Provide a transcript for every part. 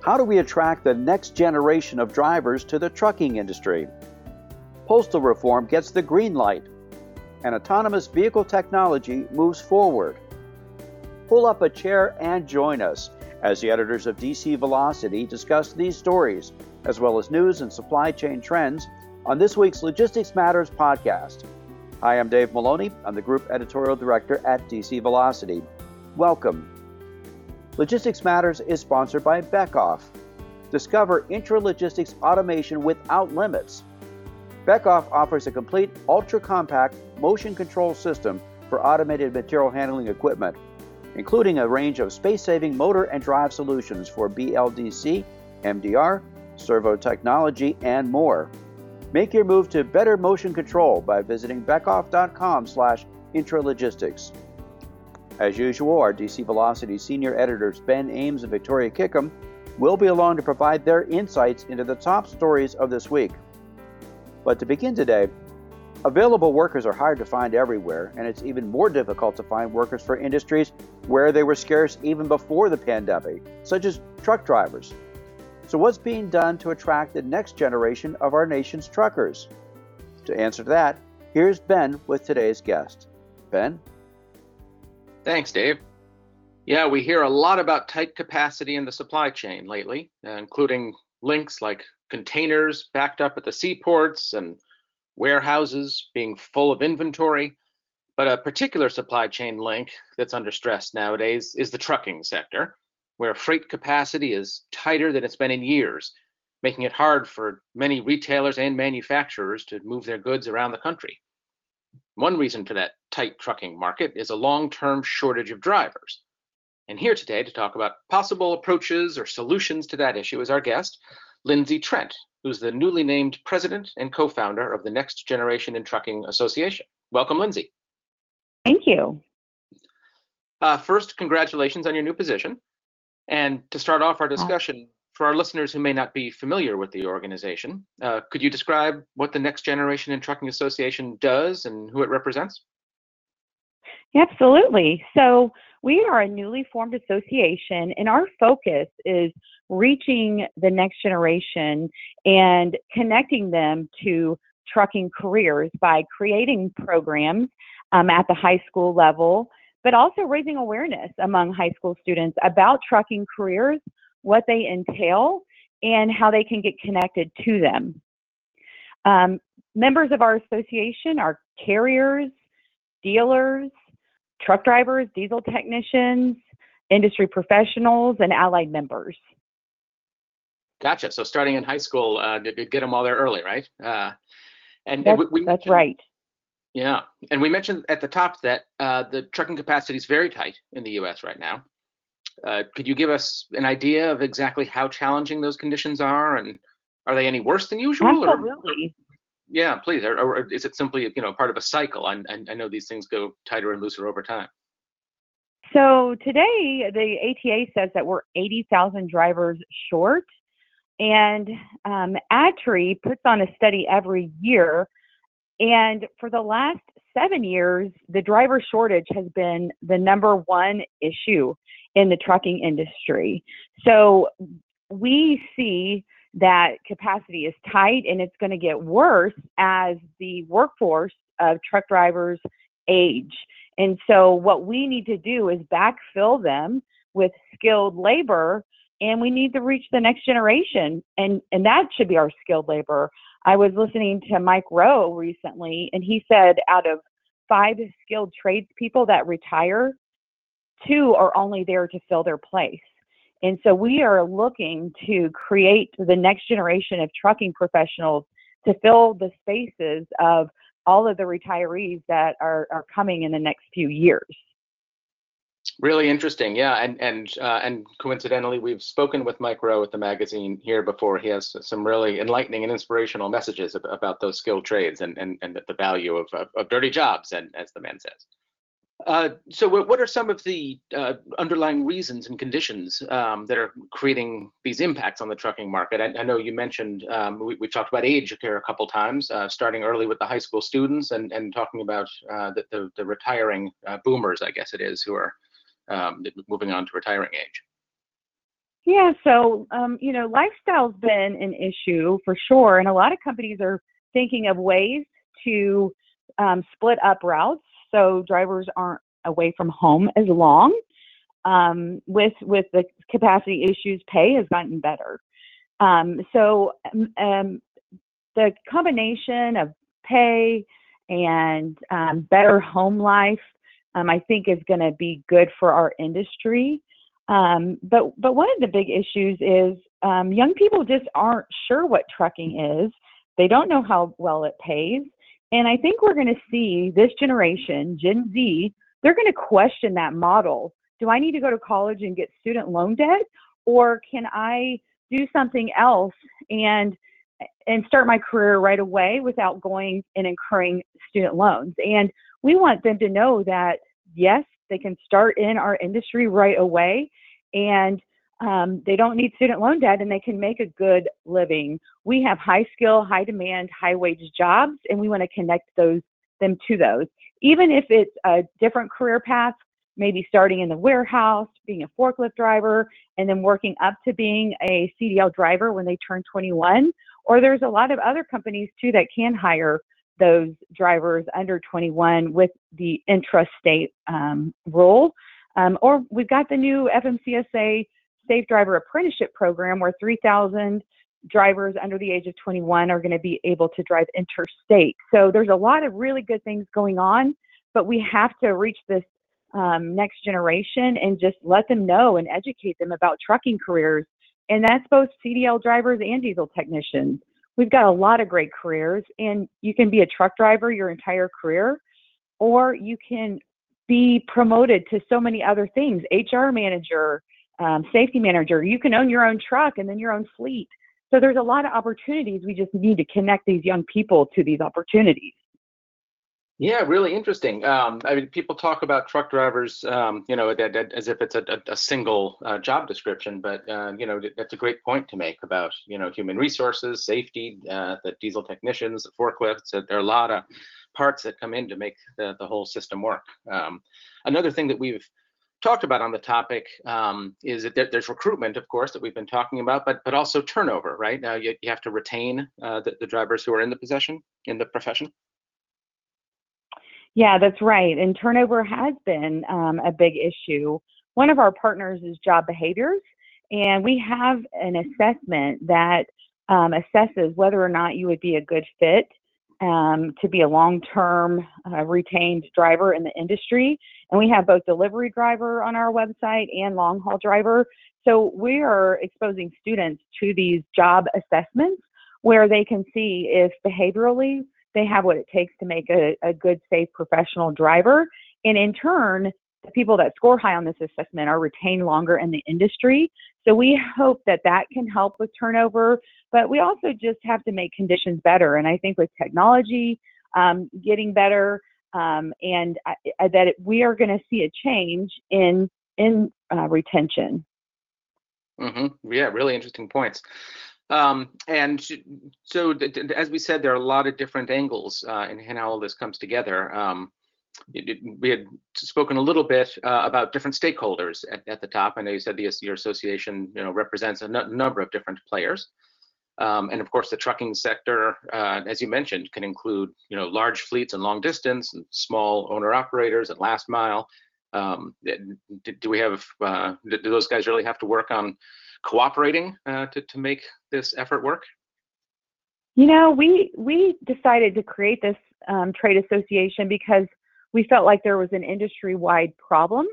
How do we attract the next generation of drivers to the trucking industry? Postal reform gets the green light, and autonomous vehicle technology moves forward. Pull up a chair and join us as the editors of DC Velocity discuss these stories, as well as news and supply chain trends, on this week's Logistics Matters podcast. Hi, I'm Dave Maloney. I'm the Group Editorial Director at DC Velocity. Welcome. Logistics Matters is sponsored by Beckhoff. Discover intralogistics automation without limits. Beckhoff offers a complete ultra compact motion control system for automated material handling equipment, including a range of space saving motor and drive solutions for BLDC, MDR, servo technology, and more. Make your move to better motion control by visiting beckhoff.com slash intralogistics. As usual, our DC Velocity senior editors Ben Ames and Victoria Kickham will be along to provide their insights into the top stories of this week. But to begin today, available workers are hard to find everywhere, and it's even more difficult to find workers for industries where they were scarce even before the pandemic, such as truck drivers. So, what's being done to attract the next generation of our nation's truckers? To answer that, here's Ben with today's guest. Ben? Thanks, Dave. Yeah, we hear a lot about tight capacity in the supply chain lately, uh, including links like containers backed up at the seaports and warehouses being full of inventory. But a particular supply chain link that's under stress nowadays is the trucking sector, where freight capacity is tighter than it's been in years, making it hard for many retailers and manufacturers to move their goods around the country. One reason for that tight trucking market is a long term shortage of drivers. And here today to talk about possible approaches or solutions to that issue is our guest, Lindsay Trent, who's the newly named president and co founder of the Next Generation in Trucking Association. Welcome, Lindsay. Thank you. Uh, first, congratulations on your new position. And to start off our discussion, for our listeners who may not be familiar with the organization, uh, could you describe what the Next Generation in Trucking Association does and who it represents? Absolutely. So, we are a newly formed association, and our focus is reaching the next generation and connecting them to trucking careers by creating programs um, at the high school level, but also raising awareness among high school students about trucking careers what they entail, and how they can get connected to them. Um, members of our association are carriers, dealers, truck drivers, diesel technicians, industry professionals, and allied members. Gotcha. So starting in high school, uh, to, get them all there early, right? Uh, and that's, we, that's right. Yeah, and we mentioned at the top that uh, the trucking capacity is very tight in the U.S. right now. Uh, could you give us an idea of exactly how challenging those conditions are, and are they any worse than usual? Absolutely. Or, yeah, please. Or, or, is it simply you know part of a cycle? I, I know these things go tighter and looser over time. So today, the ATA says that we're 80,000 drivers short, and um, ATRI puts on a study every year. And for the last seven years, the driver shortage has been the number one issue in the trucking industry. So we see that capacity is tight and it's going to get worse as the workforce of truck drivers age. And so what we need to do is backfill them with skilled labor and we need to reach the next generation and and that should be our skilled labor. I was listening to Mike Rowe recently and he said out of five skilled tradespeople that retire two are only there to fill their place. And so we are looking to create the next generation of trucking professionals to fill the spaces of all of the retirees that are, are coming in the next few years. Really interesting, yeah, and and uh, and coincidentally, we've spoken with Mike Rowe at the magazine here before. He has some really enlightening and inspirational messages about those skilled trades and and and the value of of, of dirty jobs, and as the man says. Uh, so what are some of the uh, underlying reasons and conditions um, that are creating these impacts on the trucking market? I, I know you mentioned um, we, we, talked about age here a couple times, uh, starting early with the high school students and, and talking about uh, the, the, the, retiring uh, boomers, I guess it is, who are um, moving on to retiring age. Yeah, so um, you know, lifestyle's been an issue for sure, and a lot of companies are thinking of ways to um, split up routes so drivers aren't away from home as long. Um, with with the capacity issues, pay has gotten better. Um, so um, um, the combination of pay and um, better home life, um, I think, is going to be good for our industry. But but one of the big issues is young people just aren't sure what trucking is. They don't know how well it pays, and I think we're going to see this generation, Gen Z, they're going to question that model. Do I need to go to college and get student loan debt, or can I do something else and and start my career right away without going and incurring student loans. And we want them to know that yes, they can start in our industry right away and um, they don't need student loan debt and they can make a good living. We have high skill, high demand, high wage jobs, and we want to connect those them to those. Even if it's a different career path, maybe starting in the warehouse, being a forklift driver, and then working up to being a CDL driver when they turn 21. Or there's a lot of other companies too that can hire those drivers under 21 with the intrastate um, rule. Um, or we've got the new FMCSA Safe Driver Apprenticeship Program where 3,000 drivers under the age of 21 are going to be able to drive interstate. So there's a lot of really good things going on, but we have to reach this um, next generation and just let them know and educate them about trucking careers. And that's both CDL drivers and diesel technicians. We've got a lot of great careers, and you can be a truck driver your entire career, or you can be promoted to so many other things HR manager, um, safety manager. You can own your own truck and then your own fleet. So there's a lot of opportunities. We just need to connect these young people to these opportunities. Yeah, really interesting. Um, I mean, people talk about truck drivers, um, you know, that, that, as if it's a, a, a single uh, job description, but uh, you know, that's a great point to make about you know human resources, safety, uh, the diesel technicians, the forklifts. There are a lot of parts that come in to make the, the whole system work. Um, another thing that we've talked about on the topic um, is that there, there's recruitment, of course, that we've been talking about, but but also turnover, right? Now you, you have to retain uh, the, the drivers who are in the possession in the profession. Yeah, that's right. And turnover has been um, a big issue. One of our partners is Job Behaviors, and we have an assessment that um, assesses whether or not you would be a good fit um, to be a long term uh, retained driver in the industry. And we have both delivery driver on our website and long haul driver. So we are exposing students to these job assessments where they can see if behaviorally they have what it takes to make a, a good, safe, professional driver. And in turn, the people that score high on this assessment are retained longer in the industry. So we hope that that can help with turnover, but we also just have to make conditions better. And I think with technology um, getting better, um, and I, I, that it, we are going to see a change in in uh, retention. Mm-hmm. Yeah, really interesting points. Um, and so, as we said, there are a lot of different angles uh, in how all this comes together. Um, it, it, we had spoken a little bit uh, about different stakeholders at, at, the top. I know you said the, your association, you know, represents a number of different players. Um, and of course, the trucking sector, uh, as you mentioned, can include, you know, large fleets and long distance, and small owner operators and last mile. Um, do, do, we have? Uh, do those guys really have to work on cooperating uh, to, to make this effort work? You know, we we decided to create this um, trade association because we felt like there was an industry-wide problem.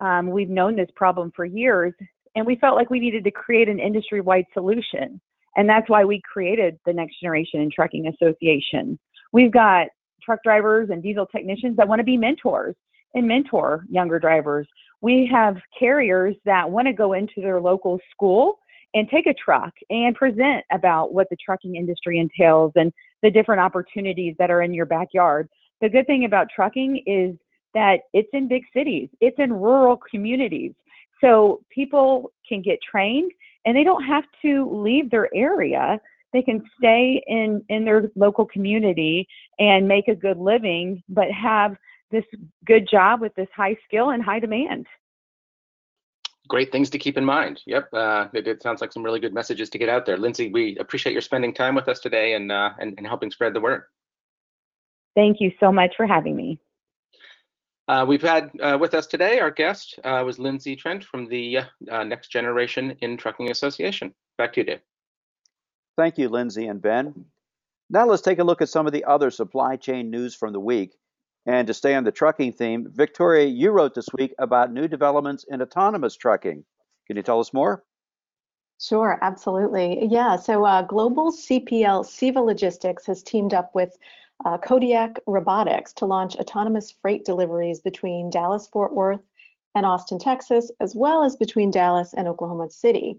Um, we've known this problem for years, and we felt like we needed to create an industry-wide solution. And that's why we created the Next Generation in Trucking Association. We've got truck drivers and diesel technicians that want to be mentors and mentor younger drivers. We have carriers that want to go into their local school and take a truck and present about what the trucking industry entails and the different opportunities that are in your backyard. The good thing about trucking is that it's in big cities, it's in rural communities. So people can get trained and they don't have to leave their area. They can stay in, in their local community and make a good living, but have this good job with this high skill and high demand. great things to keep in mind. Yep, uh, it, it, sounds like some really good messages to get out there. Lindsay, we appreciate your spending time with us today and, uh, and, and helping spread the word. Thank you so much for having me. Uh, we've had uh, with us today, our guest uh, was Lindsay Trent from the uh, Next Generation in Trucking Association. Back to you, Dave. Thank you, Lindsay and Ben. Now let's take a look at some of the other supply chain news from the week. And to stay on the trucking theme, Victoria, you wrote this week about new developments in autonomous trucking. Can you tell us more? Sure, absolutely. Yeah, so uh, global CPL CEVA Logistics has teamed up with uh, Kodiak Robotics to launch autonomous freight deliveries between Dallas Fort Worth and Austin, Texas, as well as between Dallas and Oklahoma City.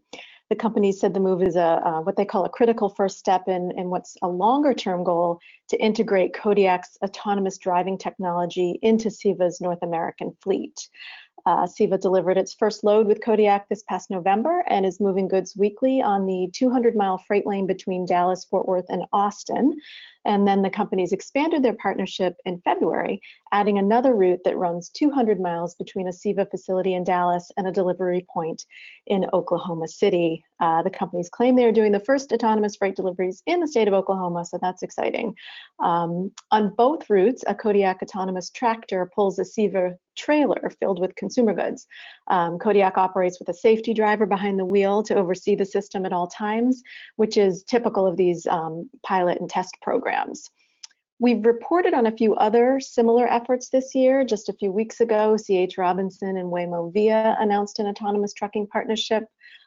The company said the move is a uh, what they call a critical first step in, in what's a longer term goal to integrate Kodiak's autonomous driving technology into CEVA's North American fleet. Uh, CEVA delivered its first load with Kodiak this past November and is moving goods weekly on the 200 mile freight lane between Dallas, Fort Worth, and Austin. And then the companies expanded their partnership in February, adding another route that runs 200 miles between a CEVA facility in Dallas and a delivery point in Oklahoma City. Uh, the companies claim they are doing the first autonomous freight deliveries in the state of Oklahoma, so that's exciting. Um, on both routes, a Kodiak autonomous tractor pulls a CEVA trailer filled with consumer goods. Um, Kodiak operates with a safety driver behind the wheel to oversee the system at all times, which is typical of these um, pilot and test programs. We've reported on a few other similar efforts this year. Just a few weeks ago, C.H. Robinson and Waymo Via announced an autonomous trucking partnership.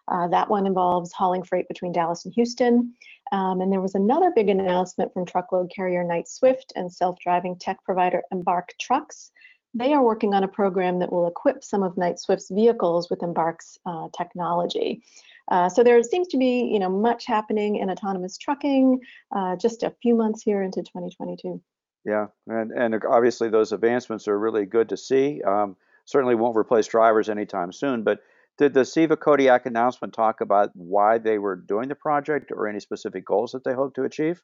Uh, that one involves hauling freight between Dallas and Houston. Um, and there was another big announcement from truckload carrier Knight-Swift and self-driving tech provider Embark Trucks. They are working on a program that will equip some of Knight-Swift's vehicles with Embark's uh, technology. Uh, so there seems to be, you know, much happening in autonomous trucking. Uh, just a few months here into 2022. Yeah, and and obviously those advancements are really good to see. Um, certainly won't replace drivers anytime soon. But did the CEVA Kodiak announcement talk about why they were doing the project or any specific goals that they hope to achieve?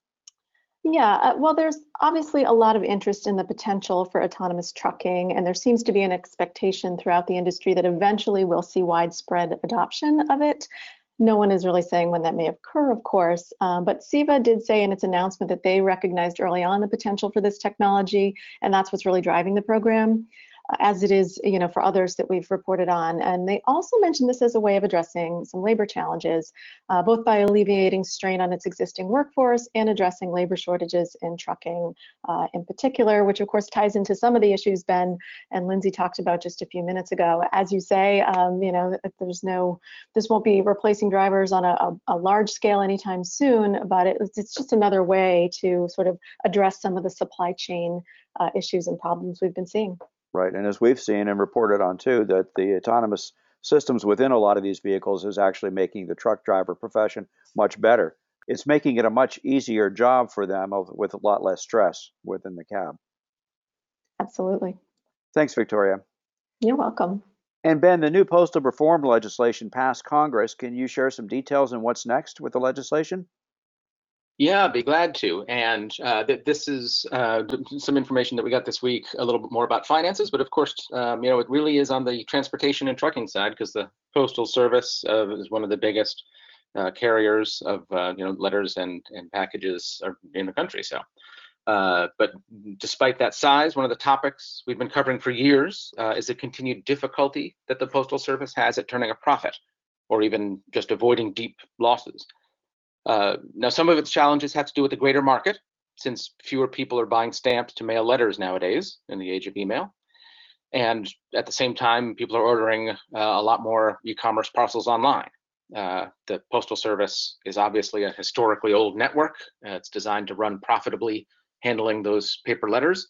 Yeah, uh, well, there's obviously a lot of interest in the potential for autonomous trucking, and there seems to be an expectation throughout the industry that eventually we'll see widespread adoption of it. No one is really saying when that may occur, of course, um, but CEVA did say in its announcement that they recognized early on the potential for this technology, and that's what's really driving the program as it is, you know, for others that we've reported on. And they also mentioned this as a way of addressing some labor challenges, uh, both by alleviating strain on its existing workforce and addressing labor shortages in trucking uh, in particular, which of course ties into some of the issues Ben and Lindsay talked about just a few minutes ago. As you say, um, you know, there's no, this won't be replacing drivers on a, a, a large scale anytime soon, but it, it's just another way to sort of address some of the supply chain uh, issues and problems we've been seeing right? And as we've seen and reported on too, that the autonomous systems within a lot of these vehicles is actually making the truck driver profession much better. It's making it a much easier job for them with a lot less stress within the cab. Absolutely. Thanks, Victoria. You're welcome. And Ben, the new postal reform legislation passed Congress. Can you share some details on what's next with the legislation? Yeah, be glad to. And uh, th- this is uh, some information that we got this week, a little bit more about finances, but of course, um, you know, it really is on the transportation and trucking side because the Postal Service uh, is one of the biggest uh, carriers of, uh, you know, letters and, and packages in the country. So, uh, but despite that size, one of the topics we've been covering for years is the continued difficulty that the Postal Service has at turning a profit or even just avoiding deep losses. Uh, now, some of its challenges have to do with the greater market, since fewer people are buying stamps to mail letters nowadays in the age of email. And at the same time, people are ordering uh, a lot more e-commerce parcels online. Uh, the Postal Service is obviously a historically old network. Uh, it's designed to run profitably handling those paper letters,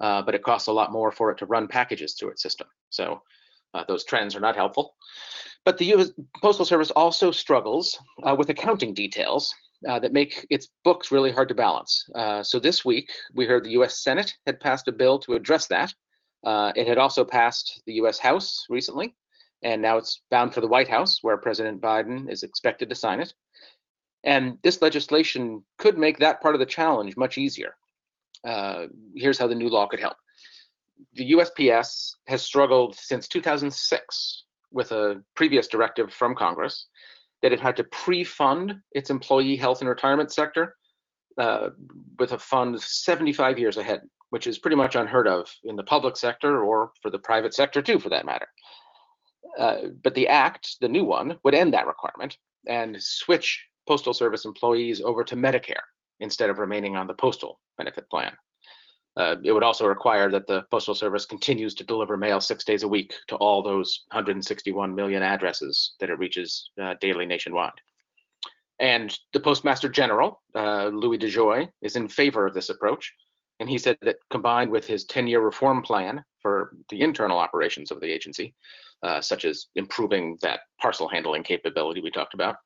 uh, but it costs a lot more for it to run packages through its system. So uh, those trends are not helpful. But the US Postal Service also struggles uh, with accounting details uh, that make its books really hard to balance. Uh, so this week, we heard the US Senate had passed a bill to address that. Uh, it had also passed the US House recently, and now it's bound for the White House, where President Biden is expected to sign it. And this legislation could make that part of the challenge much easier. Uh, here's how the new law could help the USPS has struggled since 2006 with a previous directive from Congress that it had to pre-fund its employee health and retirement sector uh, with a fund 75 years ahead, which is pretty much unheard of in the public sector or for the private sector too, for that matter. Uh, but the act, the new one, would end that requirement and switch Postal Service employees over to Medicare instead of remaining on the postal benefit plan. Uh, it would also require that the Postal Service continues to deliver mail six days a week to all those 161 million addresses that it reaches uh, daily nationwide. And the Postmaster General, uh, Louis DeJoy, is in favor of this approach. And he said that combined with his 10 year reform plan for the internal operations of the agency, uh, such as improving that parcel handling capability we talked about,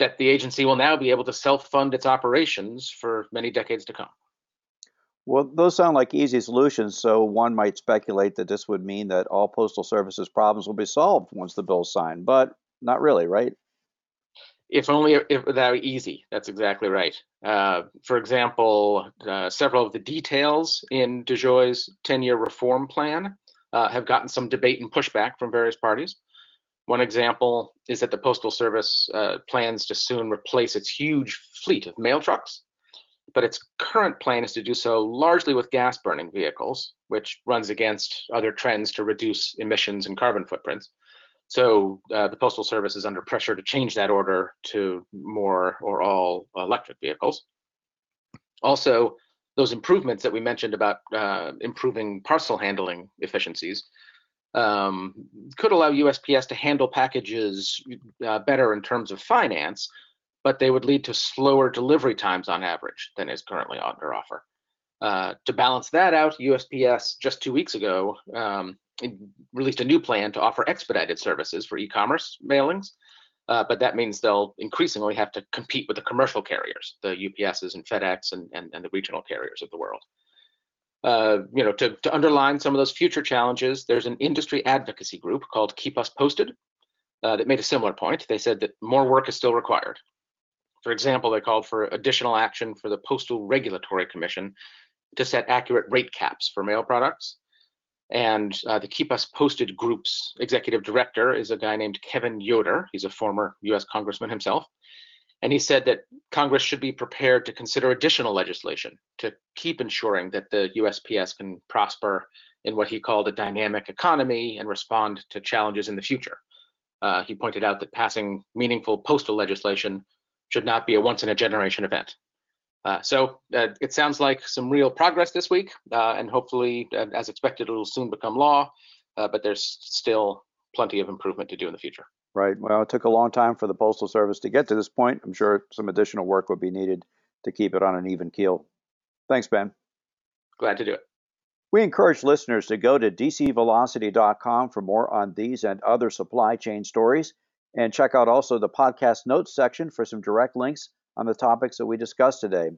that the agency will now be able to self fund its operations for many decades to come. Well, those sound like easy solutions, so one might speculate that this would mean that all Postal Service's problems will be solved once the bill's signed, but not really, right? If only if that were easy. That's exactly right. Uh, for example, uh, several of the details in DeJoy's 10-year reform plan uh, have gotten some debate and pushback from various parties. One example is that the Postal Service uh, plans to soon replace its huge fleet of mail trucks but its current plan is to do so largely with gas burning vehicles, which runs against other trends to reduce emissions and carbon footprints. So uh, the Postal Service is under pressure to change that order to more or all electric vehicles. Also, those improvements that we mentioned about uh, improving parcel handling efficiencies um, could allow USPS to handle packages uh, better in terms of finance, but they would lead to slower delivery times on average than is currently under offer. Uh, to balance that out, USPS just two weeks ago um, released a new plan to offer expedited services for e-commerce mailings, uh, but that means they'll increasingly have to compete with the commercial carriers, the UPSs and FedEx and, and, and the regional carriers of the world. Uh, you know, to, to underline some of those future challenges, there's an industry advocacy group called Keep Us Posted uh, that made a similar point. They said that more work is still required for example, they called for additional action for the Postal Regulatory Commission to set accurate rate caps for mail products. And uh, the Keep Us Posted Group's executive director is a guy named Kevin Yoder. He's a former US congressman himself. And he said that Congress should be prepared to consider additional legislation to keep ensuring that the USPS can prosper in what he called a dynamic economy and respond to challenges in the future. Uh, he pointed out that passing meaningful postal legislation should not be a once in a generation event. Uh, so uh, it sounds like some real progress this week, uh, and hopefully, uh, as expected, it'll soon become law. Uh, but there's still plenty of improvement to do in the future. Right. Well, it took a long time for the Postal Service to get to this point. I'm sure some additional work would be needed to keep it on an even keel. Thanks, Ben. Glad to do it. We encourage listeners to go to dcvelocity.com for more on these and other supply chain stories. And check out also the podcast notes section for some direct links on the topics that we discussed today.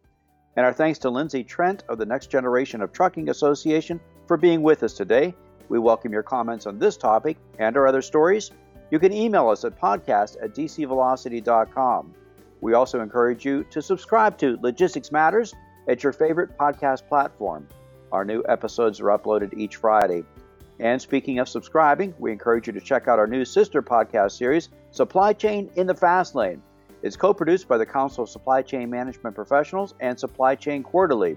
And our thanks to Lindsay Trent of the Next Generation of Trucking Association for being with us today. We welcome your comments on this topic and our other stories. You can email us at podcast at dcvelocity.com. We also encourage you to subscribe to Logistics Matters at your favorite podcast platform. Our new episodes are uploaded each Friday. And speaking of subscribing, we encourage you to check out our new sister podcast series, Supply Chain in the Fast Lane. It's co produced by the Council of Supply Chain Management Professionals and Supply Chain Quarterly.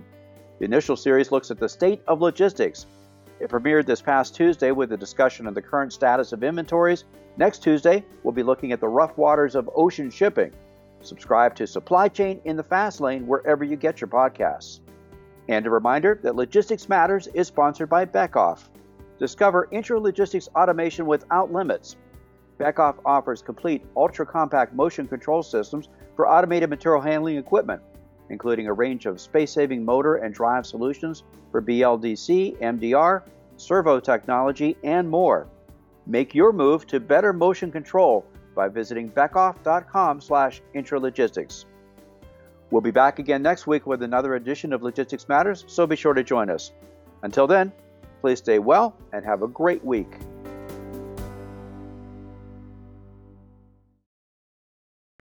The initial series looks at the state of logistics. It premiered this past Tuesday with a discussion of the current status of inventories. Next Tuesday, we'll be looking at the rough waters of ocean shipping. Subscribe to Supply Chain in the Fast Lane wherever you get your podcasts. And a reminder that Logistics Matters is sponsored by Beckhoff. Discover intralogistics automation without limits. Beckhoff offers complete ultra compact motion control systems for automated material handling equipment, including a range of space saving motor and drive solutions for BLDC, MDR, servo technology, and more. Make your move to better motion control by visiting beckhoff.com slash intralogistics. We'll be back again next week with another edition of Logistics Matters, so be sure to join us. Until then, Please stay well and have a great week.